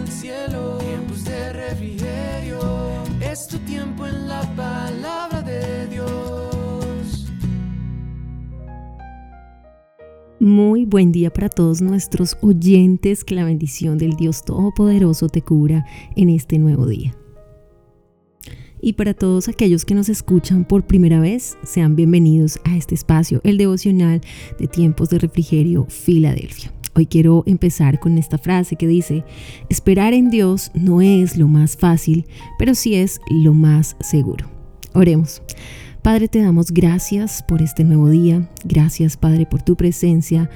el cielo, tiempos de refrigerio. Es tu tiempo en la palabra de Dios. Muy buen día para todos nuestros oyentes, que la bendición del Dios Todopoderoso te cubra en este nuevo día. Y para todos aquellos que nos escuchan por primera vez, sean bienvenidos a este espacio, el devocional de tiempos de refrigerio Filadelfia. Hoy quiero empezar con esta frase que dice, esperar en Dios no es lo más fácil, pero sí es lo más seguro. Oremos. Padre, te damos gracias por este nuevo día. Gracias, Padre, por tu presencia.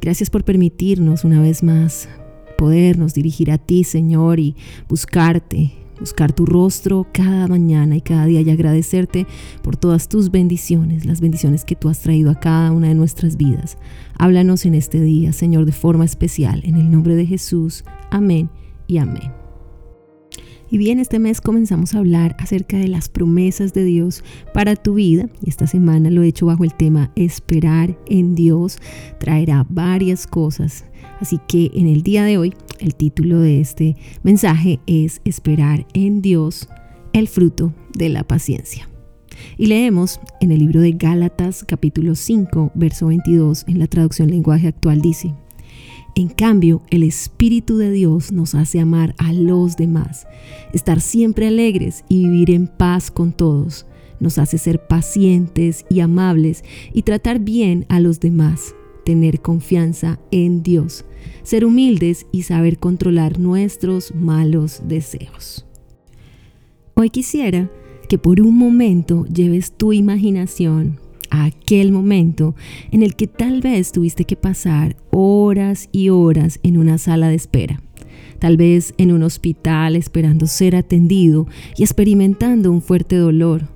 Gracias por permitirnos una vez más podernos dirigir a ti, Señor, y buscarte, buscar tu rostro cada mañana y cada día y agradecerte por todas tus bendiciones, las bendiciones que tú has traído a cada una de nuestras vidas. Háblanos en este día, Señor, de forma especial, en el nombre de Jesús. Amén y amén. Y bien, este mes comenzamos a hablar acerca de las promesas de Dios para tu vida. Y esta semana lo he hecho bajo el tema Esperar en Dios. Traerá varias cosas. Así que en el día de hoy, el título de este mensaje es Esperar en Dios, el fruto de la paciencia. Y leemos en el libro de Gálatas capítulo 5, verso 22, en la traducción lenguaje actual dice, en cambio, el Espíritu de Dios nos hace amar a los demás, estar siempre alegres y vivir en paz con todos. Nos hace ser pacientes y amables y tratar bien a los demás, tener confianza en Dios, ser humildes y saber controlar nuestros malos deseos. Hoy quisiera que por un momento lleves tu imaginación aquel momento en el que tal vez tuviste que pasar horas y horas en una sala de espera. Tal vez en un hospital esperando ser atendido y experimentando un fuerte dolor.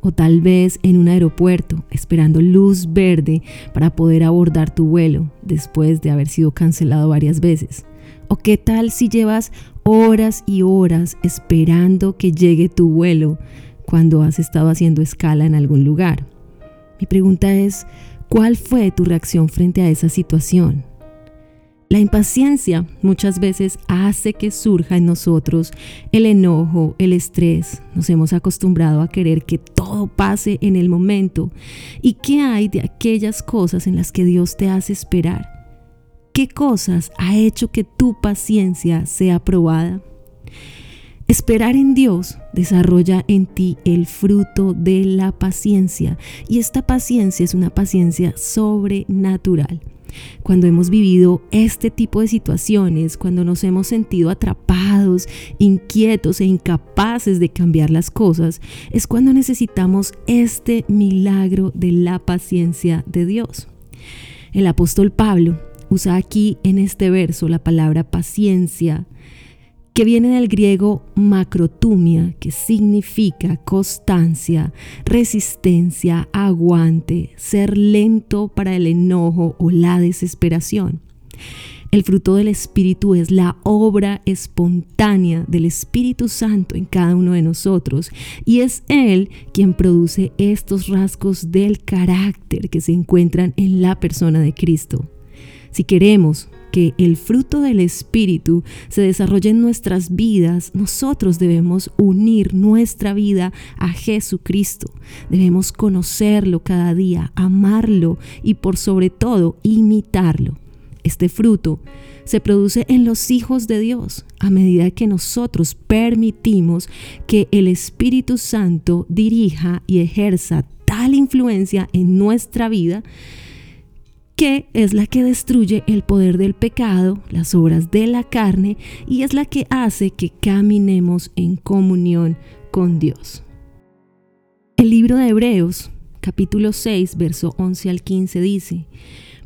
O tal vez en un aeropuerto esperando luz verde para poder abordar tu vuelo después de haber sido cancelado varias veces. ¿O qué tal si llevas horas y horas esperando que llegue tu vuelo cuando has estado haciendo escala en algún lugar? Mi pregunta es, ¿cuál fue tu reacción frente a esa situación? La impaciencia muchas veces hace que surja en nosotros el enojo, el estrés. Nos hemos acostumbrado a querer que todo pase en el momento. ¿Y qué hay de aquellas cosas en las que Dios te hace esperar? ¿Qué cosas ha hecho que tu paciencia sea probada? Esperar en Dios desarrolla en ti el fruto de la paciencia y esta paciencia es una paciencia sobrenatural. Cuando hemos vivido este tipo de situaciones, cuando nos hemos sentido atrapados, inquietos e incapaces de cambiar las cosas, es cuando necesitamos este milagro de la paciencia de Dios. El apóstol Pablo usa aquí en este verso la palabra paciencia que viene del griego macrotumia, que significa constancia, resistencia, aguante, ser lento para el enojo o la desesperación. El fruto del Espíritu es la obra espontánea del Espíritu Santo en cada uno de nosotros y es Él quien produce estos rasgos del carácter que se encuentran en la persona de Cristo. Si queremos que el fruto del Espíritu se desarrolle en nuestras vidas, nosotros debemos unir nuestra vida a Jesucristo. Debemos conocerlo cada día, amarlo y por sobre todo imitarlo. Este fruto se produce en los hijos de Dios a medida que nosotros permitimos que el Espíritu Santo dirija y ejerza tal influencia en nuestra vida es la que destruye el poder del pecado, las obras de la carne, y es la que hace que caminemos en comunión con Dios. El libro de Hebreos, capítulo 6, verso 11 al 15 dice,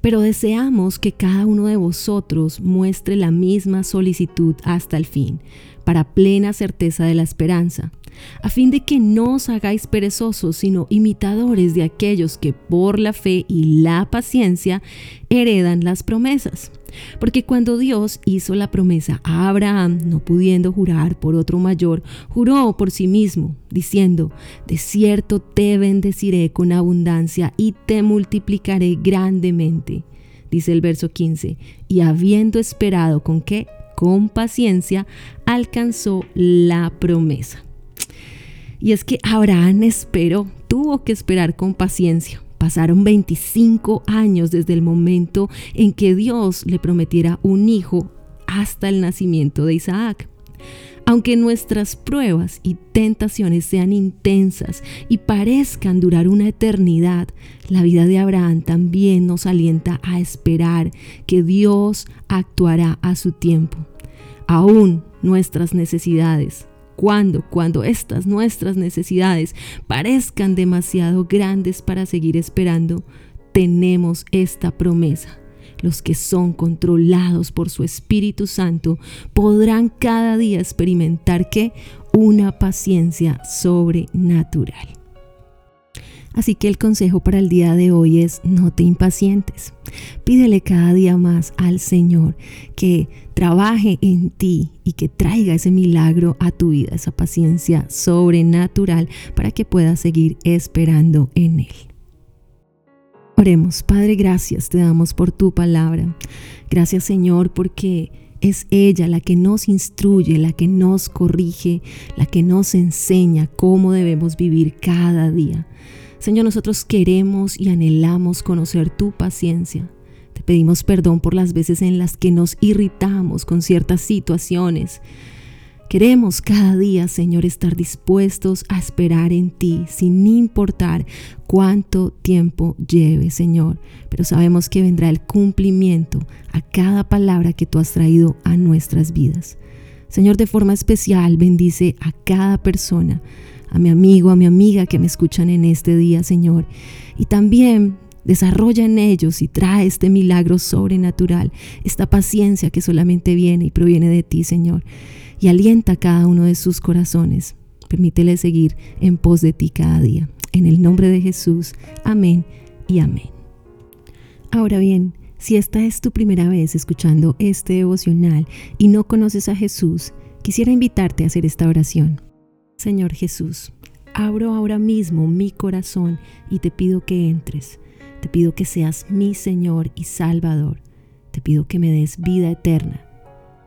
pero deseamos que cada uno de vosotros muestre la misma solicitud hasta el fin, para plena certeza de la esperanza a fin de que no os hagáis perezosos, sino imitadores de aquellos que por la fe y la paciencia heredan las promesas. Porque cuando Dios hizo la promesa a Abraham, no pudiendo jurar por otro mayor, juró por sí mismo, diciendo, de cierto te bendeciré con abundancia y te multiplicaré grandemente. Dice el verso 15, y habiendo esperado con qué? Con paciencia alcanzó la promesa. Y es que Abraham esperó, tuvo que esperar con paciencia. Pasaron 25 años desde el momento en que Dios le prometiera un hijo hasta el nacimiento de Isaac. Aunque nuestras pruebas y tentaciones sean intensas y parezcan durar una eternidad, la vida de Abraham también nos alienta a esperar que Dios actuará a su tiempo. Aún nuestras necesidades, cuando, cuando estas nuestras necesidades parezcan demasiado grandes para seguir esperando, tenemos esta promesa los que son controlados por su Espíritu Santo podrán cada día experimentar que una paciencia sobrenatural. Así que el consejo para el día de hoy es no te impacientes. Pídele cada día más al Señor que trabaje en ti y que traiga ese milagro a tu vida, esa paciencia sobrenatural para que puedas seguir esperando en Él. Oremos, Padre, gracias te damos por tu palabra. Gracias Señor porque es ella la que nos instruye, la que nos corrige, la que nos enseña cómo debemos vivir cada día. Señor, nosotros queremos y anhelamos conocer tu paciencia. Te pedimos perdón por las veces en las que nos irritamos con ciertas situaciones Queremos cada día, Señor, estar dispuestos a esperar en ti, sin importar cuánto tiempo lleve, Señor. Pero sabemos que vendrá el cumplimiento a cada palabra que tú has traído a nuestras vidas. Señor, de forma especial, bendice a cada persona, a mi amigo, a mi amiga que me escuchan en este día, Señor. Y también desarrolla en ellos y trae este milagro sobrenatural, esta paciencia que solamente viene y proviene de ti, Señor y alienta cada uno de sus corazones. Permítele seguir en pos de ti cada día. En el nombre de Jesús. Amén y amén. Ahora bien, si esta es tu primera vez escuchando este devocional y no conoces a Jesús, quisiera invitarte a hacer esta oración. Señor Jesús, abro ahora mismo mi corazón y te pido que entres. Te pido que seas mi Señor y Salvador. Te pido que me des vida eterna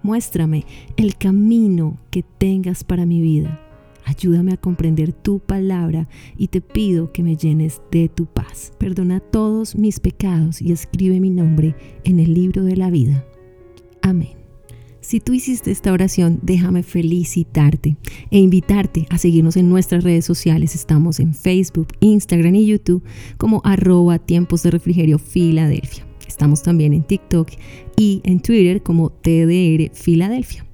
Muéstrame el camino que tengas para mi vida. Ayúdame a comprender tu palabra y te pido que me llenes de tu paz. Perdona todos mis pecados y escribe mi nombre en el libro de la vida. Amén. Si tú hiciste esta oración, déjame felicitarte e invitarte a seguirnos en nuestras redes sociales. Estamos en Facebook, Instagram y YouTube como arroba tiempos de refrigerio Filadelfia. Estamos también en TikTok y en Twitter como TDR Filadelfia.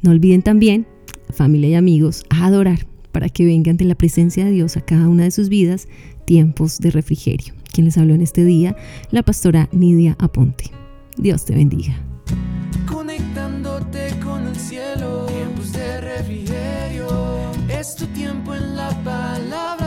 No olviden también, familia y amigos, a adorar para que vengan de la presencia de Dios a cada una de sus vidas tiempos de refrigerio. Quien les habló en este día, la pastora Nidia Aponte. Dios te bendiga. Conectándote con el cielo, tiempos de refrigerio, es tu tiempo en la palabra